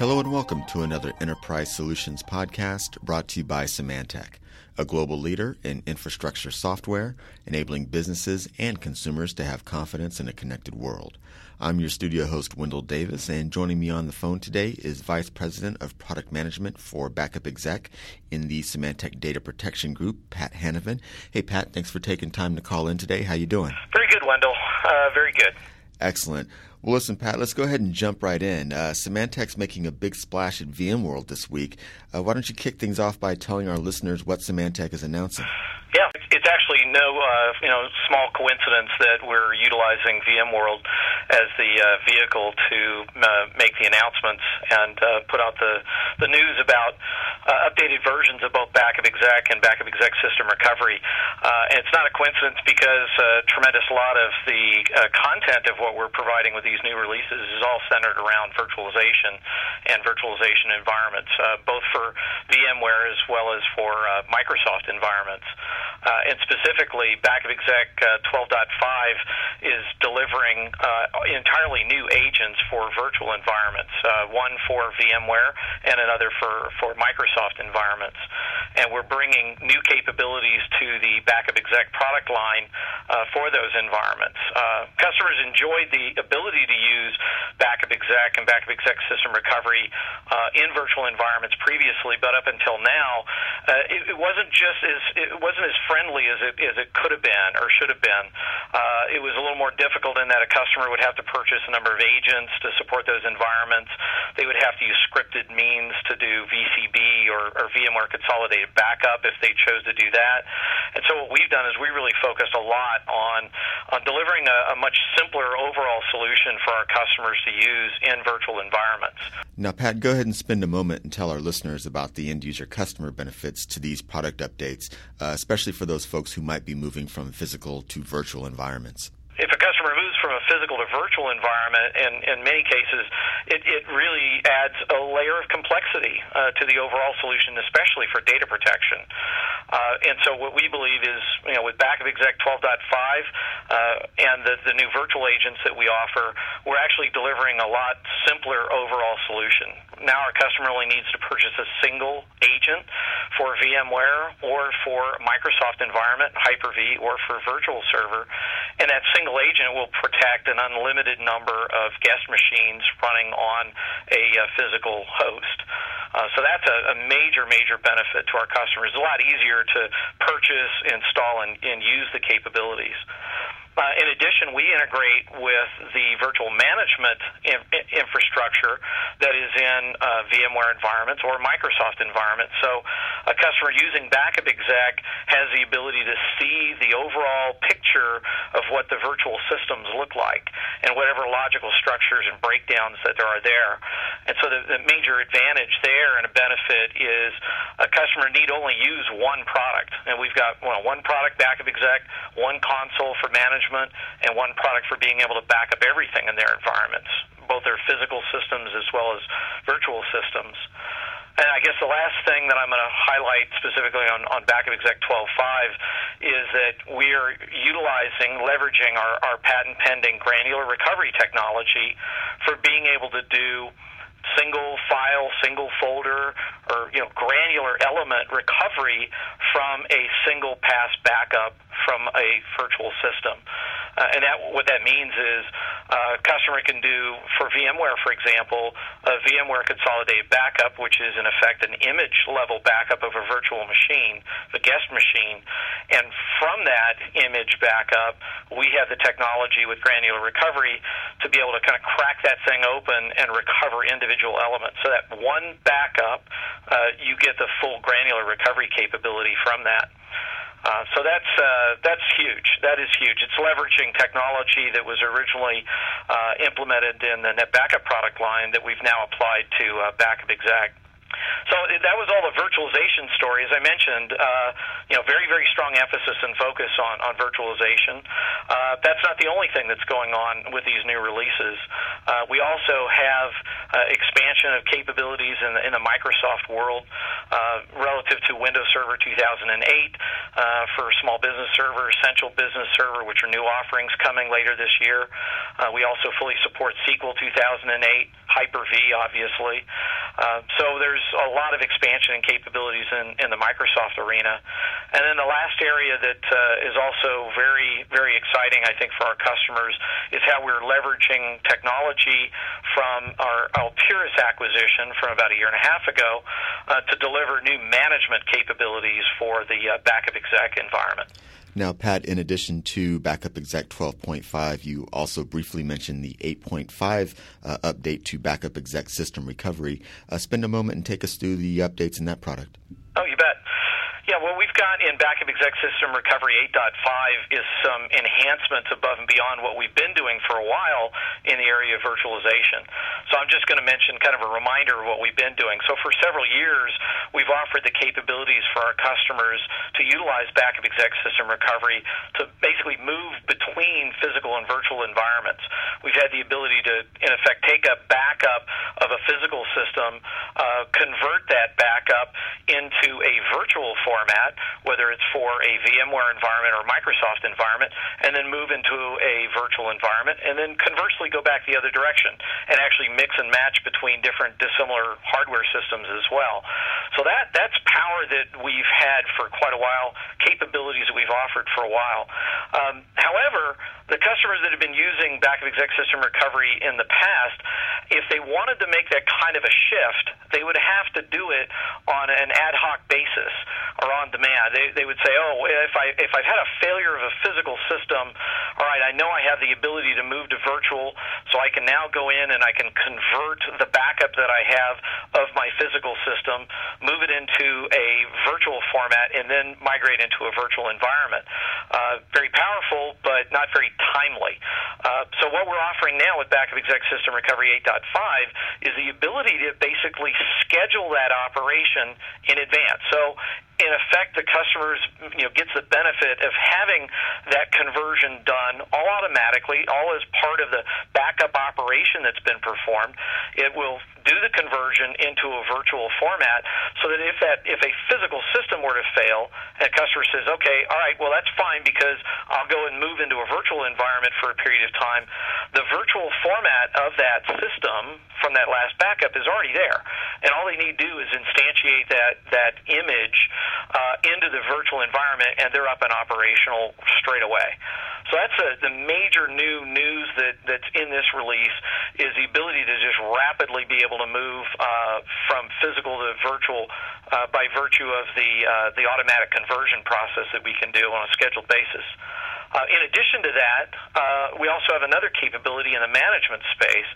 Hello and welcome to another Enterprise Solutions podcast brought to you by Symantec, a global leader in infrastructure software, enabling businesses and consumers to have confidence in a connected world. I'm your studio host, Wendell Davis, and joining me on the phone today is Vice President of Product Management for Backup Exec in the Symantec Data Protection Group, Pat Hanavan. Hey, Pat, thanks for taking time to call in today. How you doing? Very good, Wendell. Uh, very good. Excellent. Well, listen, Pat, let's go ahead and jump right in. Uh, Symantec's making a big splash at VMworld this week. Uh, why don't you kick things off by telling our listeners what Symantec is announcing? Yeah, it's actually no uh, you know small coincidence that we're utilizing VMworld as the uh, vehicle to uh, make the announcements and uh, put out the the news about uh, updated versions of both Backup Exec and Backup Exec System Recovery. Uh, it's not a coincidence because a tremendous lot of the content of what we're providing with these new releases is all centered around virtualization and virtualization environments, both for VMware as well as for Microsoft environments. Uh, and specifically, Backup Exec uh, 12.5 is delivering uh, entirely new agents for virtual environments, uh, one for VMware and another for, for Microsoft environments. And we're bringing new capabilities to the Backup Exec product line uh, for those environments. Uh, customers enjoyed the ability to use Backup Exec and Backup Exec System Recovery in virtual environments previously, but up until now, it, it wasn't just as it wasn't as friendly as it as it could have been or should have been. Uh, it was a little more difficult in that a customer would have to purchase a number of agents to support those environments. They would have to use scripted means to do VCB or, or VMware consolidated backup if they chose to do that. And so what we've done is we really focused a lot on on delivering a, a much simpler overall solution for our customers to use in virtual environments. Now, Pat, go ahead and spend a moment and tell our listeners about the end user customer benefits to these product updates, uh, especially for those folks who might be moving from physical to virtual environments customer moves from a physical to virtual environment, in, in many cases, it, it really adds a layer of complexity uh, to the overall solution, especially for data protection. Uh, and so, what we believe is, you know, with Backup Exec 12.5 uh, and the, the new virtual agents that we offer, we're actually delivering a lot simpler overall solution. Now, our customer only needs to purchase a single agent for VMware or for Microsoft environment, Hyper-V, or for virtual server, and that single single agent will protect an unlimited number of guest machines running on a uh, physical host. Uh, so that's a, a major, major benefit to our customers. It's a lot easier to purchase, install, and, and use the capabilities. Uh, in addition, we integrate with the virtual management in, in, infrastructure that is in uh, VMware environments or Microsoft environments. So, a customer using Backup Exec has the ability to see the overall picture of what the virtual systems look like and whatever logical structures and breakdowns that there are there. And so, the, the major advantage there and a benefit is a customer need only use one product, and we've got well, one product, Backup Exec, one console for management management, and one product for being able to back up everything in their environments, both their physical systems as well as virtual systems. And I guess the last thing that I'm going to highlight specifically on, on Backup Exec 12.5 is that we are utilizing, leveraging our, our patent pending granular recovery technology for being able to do single file, single folder, or you know granular element recovery from a single pass backup from a virtual system. Uh, and that what that means is uh, a customer can do for VMware, for example, a VMware consolidated backup, which is in effect an image level backup of a virtual machine, the guest machine, and from that image backup, we have the technology with granular recovery to be able to kind of crack that thing open and recover individual elements. So that one backup, uh, you get the full granular recovery capability from that. Uh, so that's uh, that's huge. That is huge. It's leveraging technology that was originally uh, implemented in the NetBackup product line that we've now applied to uh, Backup Exec. So that was all the virtualization story. As I mentioned, uh, you know, very, very strong emphasis and focus on, on virtualization. Uh, that's not the only thing that's going on with these new releases. Uh, we also have uh, expansion of capabilities in the, in the Microsoft world uh, relative to Windows Server 2008 uh, for small business server, Essential Business Server, which are new offerings coming later this year. Uh, we also fully support SQL 2008, Hyper-V, obviously. Uh, so there's a lot of expansion and capabilities in, in the Microsoft arena. And then the last area that uh, is also very, very exciting, I think, for our customers is how we're leveraging technology from our Altiris acquisition from about a year and a half ago uh, to deliver new management capabilities for the uh, backup exec environment. Now, Pat, in addition to Backup Exec 12.5, you also briefly mentioned the 8.5 uh, update to Backup Exec System Recovery. Uh, spend a moment and take us through the updates in that product. Yeah, what we've got in Backup Exec System Recovery 8.5 is some enhancements above and beyond what we've been doing for a while in the area of virtualization. So I'm just going to mention kind of a reminder of what we've been doing. So for several years, we've offered the capabilities for our customers to utilize Backup Exec System Recovery to basically move between physical and virtual environments. We've had the ability to, in effect, take a backup of a physical system, uh, convert that backup into a virtual format format, whether it's for a VMware environment or Microsoft environment, and then move into a virtual environment, and then conversely go back the other direction and actually mix and match between different dissimilar hardware systems as well. So that that's power that we've had for quite a while, capabilities that we've offered for a while. Um, however, the customers that have been using backup exec system recovery in the past, if they wanted to make that kind of a shift, they would have to do it on an ad hoc basis or on demand. They, they would say, oh, if I if I've had a failure of a physical system, all right, I know I have the ability to move to virtual, so I can now go in and I can convert the backup that I have of my physical system, move it into a virtual format, and then migrate into a virtual environment. Uh, very powerful, but not very timely. Uh, so what we're offering now with Backup Exec System Recovery 8.5 is the ability to basically schedule that operation in advance. So in effect, the customers you know gets the benefit of having that conversion done all automatically, all as part of the backup operation that's been performed. It will do the conversion into a virtual format, so that if that if a physical system were to fail, and a customer says, "Okay, all right, well that's fine because I'll go and move into a virtual environment for a period of time," the virtual format of that system from that last backup is already there, and all they need to do is instantiate that that image uh, into the virtual environment, and they're up and operational straight away. So that's a, the major new news that, that's in this release is the ability to just rapidly be able to move uh, from physical to virtual uh, by virtue of the uh, the automatic conversion process that we can do on a scheduled basis. Uh, in addition to that, uh, we also have another capability in the management space,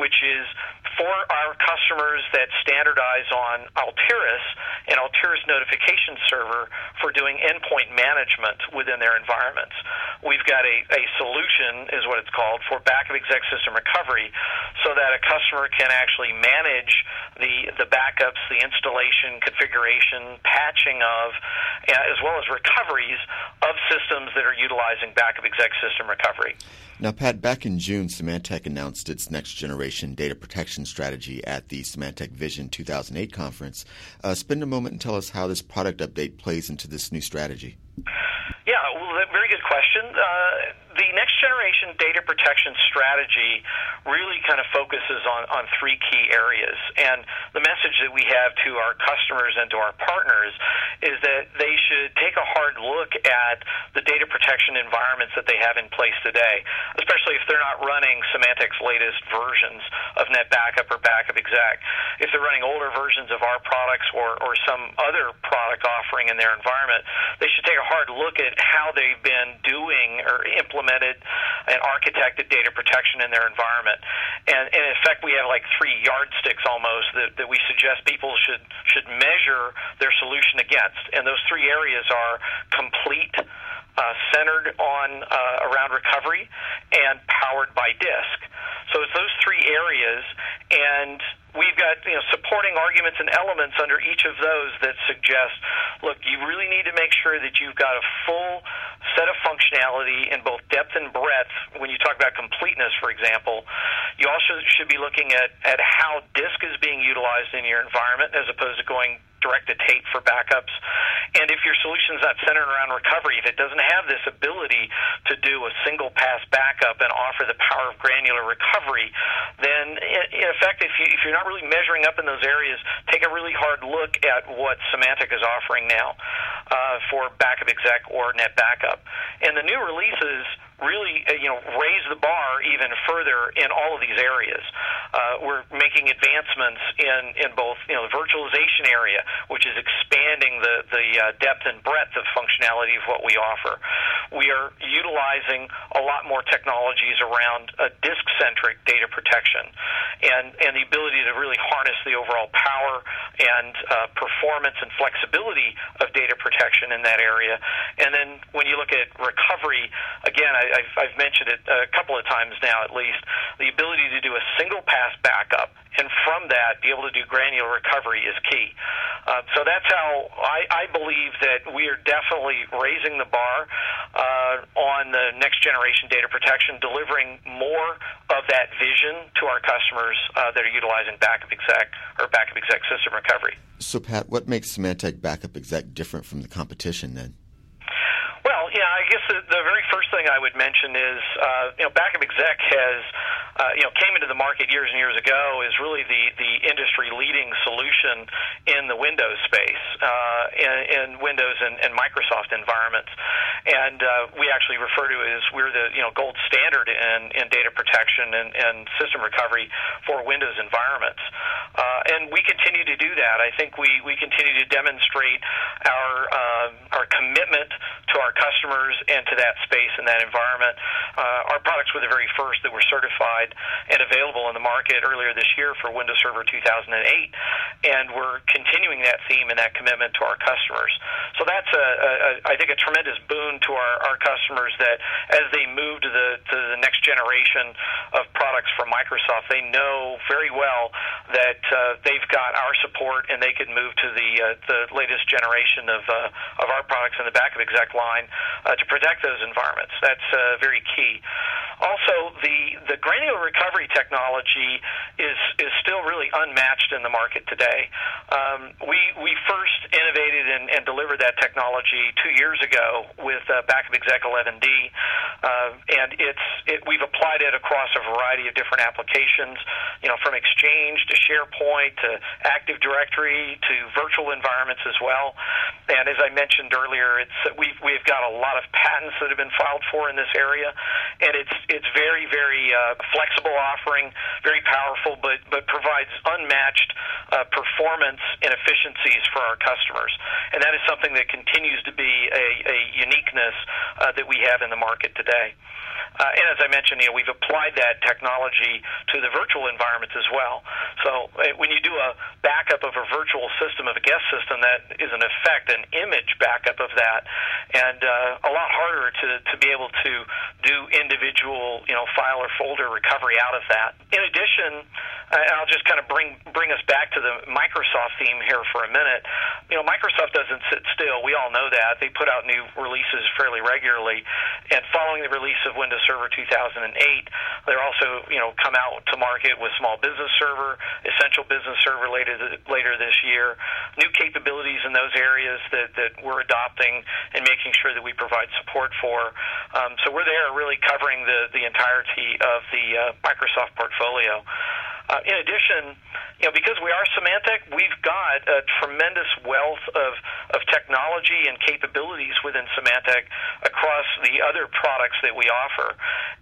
which is for our customers that standardize on Altiris and Altiris Notification Server for doing endpoint management within their environments. We've got a, a solution, is what it's called, for backup exec system recovery so that a customer can actually manage the, the backups, the installation, configuration, patching of, as well as recoveries of systems that are utilized exec system recovery. Now, Pat, back in June, Symantec announced its next generation data protection strategy at the Symantec Vision 2008 conference. Uh, spend a moment and tell us how this product update plays into this new strategy. Yeah, well, very good question. Uh, the next generation data protection strategy really kind of focuses on, on three key areas. And the message that we have to our customers and to our partners is that they should take a hard look at the data protection environments that they have in place today, especially if they're not running Symantec's latest versions of NetBackup or Backup Exec. If they're running older versions of our products or, or some other product offering in their environment, they should take a hard look at how they've been doing or implementing implemented and architected data protection in their environment. And, and in effect, we have like three yardsticks almost that, that we suggest people should should measure their solution against. And those three areas are complete. Uh, centered on uh, around recovery and powered by disk. So it's those three areas, and we've got you know supporting arguments and elements under each of those that suggest, look, you really need to make sure that you've got a full set of functionality in both depth and breadth. When you talk about completeness, for example, you also should be looking at at how disk is being utilized in your environment as opposed to going direct to tape for backups. And if your solution is not centered around recovery, if it doesn't have this ability to do a single pass backup and offer the granular recovery, then in effect, if, if you're not really measuring up in those areas, take a really hard look at what Symantec is offering now uh, for backup exec or net backup. And the new releases really uh, you know raise the bar even further in all of these areas. Uh, we're making advancements in in both you know the virtualization area, which is expanding the the uh, depth and breadth of functionality of what we offer. We are utilizing a lot more technologies around a disk centric data protection and and the really the overall power and uh, performance and flexibility of data protection in that area. And then when you look at recovery, again, I have I've mentioned it a couple of times now, at least, the ability to do a single pass backup, and from that, be able to do granular recovery is key. Uh, so that's how I, I believe that we are definitely raising the bar uh, on the next generation data protection, delivering more of that vision to our customers uh, that are utilizing backup exec or backup exec system recovery. So, Pat, what makes Symantec Backup Exec different from the competition then? Well, yeah, I guess the, very first thing I would mention is, uh, you know, Backup Exec has, uh, you know, came into the market years and years ago is really the the industry leading solution in the Windows space, uh, in, in Windows and, and Microsoft environments, and uh, we actually refer to it as we're the you know gold standard in, in data protection and, and system recovery for Windows environments, uh, and we continue to do that. I think we we continue to demonstrate our uh, our commitment our customers into that space and that environment. Uh, our products were the very first that were certified and available in the market earlier this year for Windows Server 2008, and we're continuing that theme and that commitment to our customers. So that's I think a tremendous boon to our, our customers that as they move to the to the next generation of products from Microsoft, they know very well that uh, they've got our support and they can move to the uh, the latest generation of uh, of our products in the backup exec line uh, to protect those environments. That's uh, very key. Also, the the granular recovery technology is is still really unmatched in the market today. Um, we we first innovated and, and delivered that technology two years ago with uh, Backup Exec 11D, uh, and it's it, we've applied it across a variety of different applications. You know, from Exchange to SharePoint to Active Directory to virtual environments as well. And as I mentioned earlier, it's we've we've got a lot of patents that have been filed for in this area, and it's it's very very uh, flexible offering, very powerful, but but provides unmatched uh, performance and efficiencies for our customers, and that is something that continues to be a, a uniqueness uh, that we have in the market today. Uh, and as I mentioned, you know, we've applied that technology to the virtual environments as well. So uh, when you do a backup of a virtual system of a guest system, that is in effect an image backup of that, and uh, a lot harder to to be able to do individual, you know, file or folder recovery out of that. In addition, I'll just kind of bring bring us back to the Microsoft theme here for a minute. You know, Microsoft doesn't sit still. We all know that they put out new releases fairly regularly, and following the release of Windows Server 2008. They're also, you know, come out to market with Small Business Server, Essential Business Server later later this year. New capabilities in those areas that that we're adopting and making sure that we provide support for. Um, so we're there, really covering the the entirety of the uh, Microsoft portfolio. Uh, in addition, you know, because we are Symantec, we've got a tremendous wealth of, of technology and capabilities within Symantec across the other products that we offer.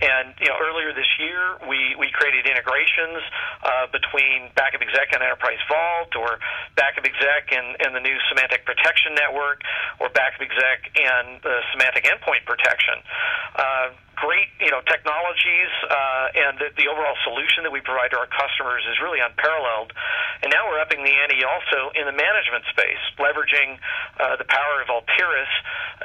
And you know, earlier this year, we, we created integrations uh, between Backup Exec and Enterprise Vault, or Backup Exec and, and the new Symantec Protection Network, or Backup Exec and the Symantec Endpoint Protection. Uh, great, you know, technologies, uh, and the, the overall solution that we provide to our customers is really unparalleled. And now we're upping the ante also in the management space, leveraging uh, the power of Altiris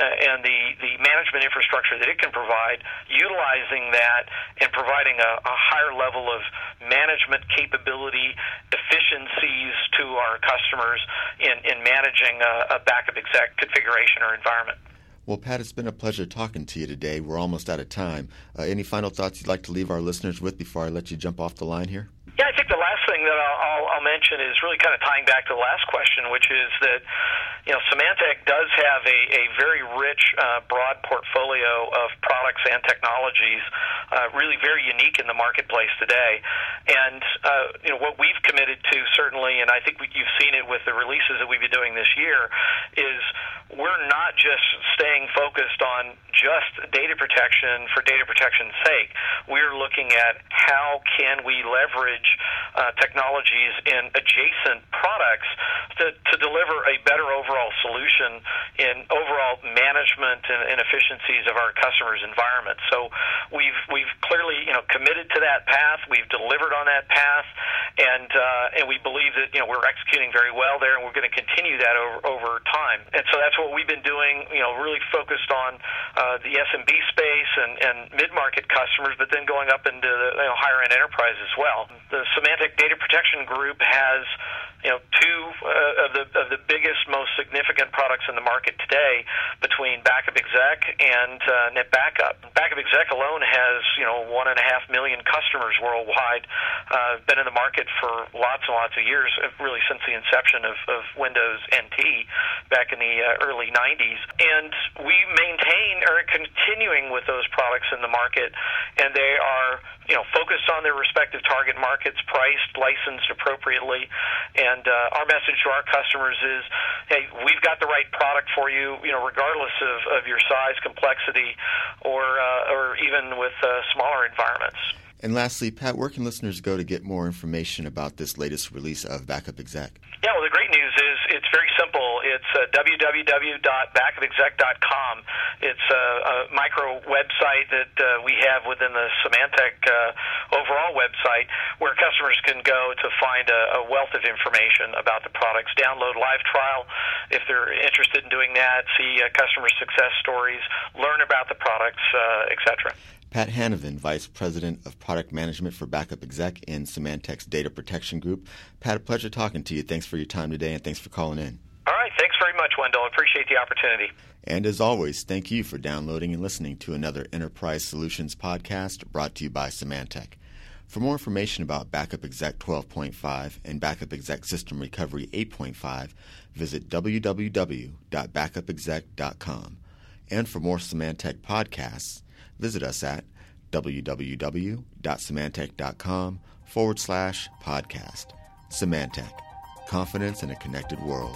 uh, and the, the management infrastructure that it can provide, utilizing that and providing a, a higher level of management capability, efficiencies to our customers in, in managing a, a backup exec configuration or environment. Well, Pat, it's been a pleasure talking to you today. We're almost out of time. Uh, any final thoughts you'd like to leave our listeners with before I let you jump off the line here? Yeah, I think the last thing that I'll, I'll, I'll mention is really kind of tying back to the last question, which is that you know Symantec does have a, a very rich, uh, broad portfolio of products and technologies, uh, really very unique in the marketplace today. And uh, you know what we've committed to certainly, and I think we, you've seen it with the releases that we've been doing this year, is we're not just staying focused on just data protection for data protection's sake. We're looking at how can we leverage uh, technologies in adjacent products to, to deliver a better overall solution in overall management and, and efficiencies of our customers' environment. So we've we've clearly you know committed to that path. We've delivered on that path, and uh, and we believe that you know we're executing very well there, and we're going to continue that over over time. And so that's what we've been doing. You know, really focused on uh, the SMB space and, and mid market customers, but then going up into the you know, higher end enterprise as well. The Symantec Data Protection Group has you know two uh, of the of the biggest, most significant products in the market today between Backup Exec and uh, NetBackup. Backup Exec alone has you know one and a half million customers worldwide. Uh, been in the market for lots and lots of years, uh, really since the inception of, of Windows NT back in the uh, early 90s. And we maintain or continuing with those products in the market, and they are you know focused on their respective target markets, priced, licensed appropriately, and uh, our message to our customers is, hey, we've got the right product for you, you know, regardless of, of your size, complexity, or uh, or even with uh, smaller environments. And lastly, Pat, where can listeners go to get more information about this latest release of Backup Exec? Yeah, well, the great news is it's very simple. It's uh, www.backupexec.com. It's a, a micro website that uh, have within the Symantec uh, overall website where customers can go to find a, a wealth of information about the products, download live trial if they're interested in doing that, see uh, customer success stories, learn about the products, uh, etc. Pat Hanavan, Vice President of Product Management for Backup Exec in Symantec's Data Protection Group. Pat, a pleasure talking to you. Thanks for your time today and thanks for calling in. All right. Thanks very much, Wendell. Appreciate the opportunity. And as always, thank you for downloading and listening to another Enterprise Solutions podcast brought to you by Symantec. For more information about Backup Exec 12.5 and Backup Exec System Recovery 8.5, visit www.backupexec.com. And for more Symantec podcasts, visit us at www.symantec.com forward slash podcast. Symantec, confidence in a connected world.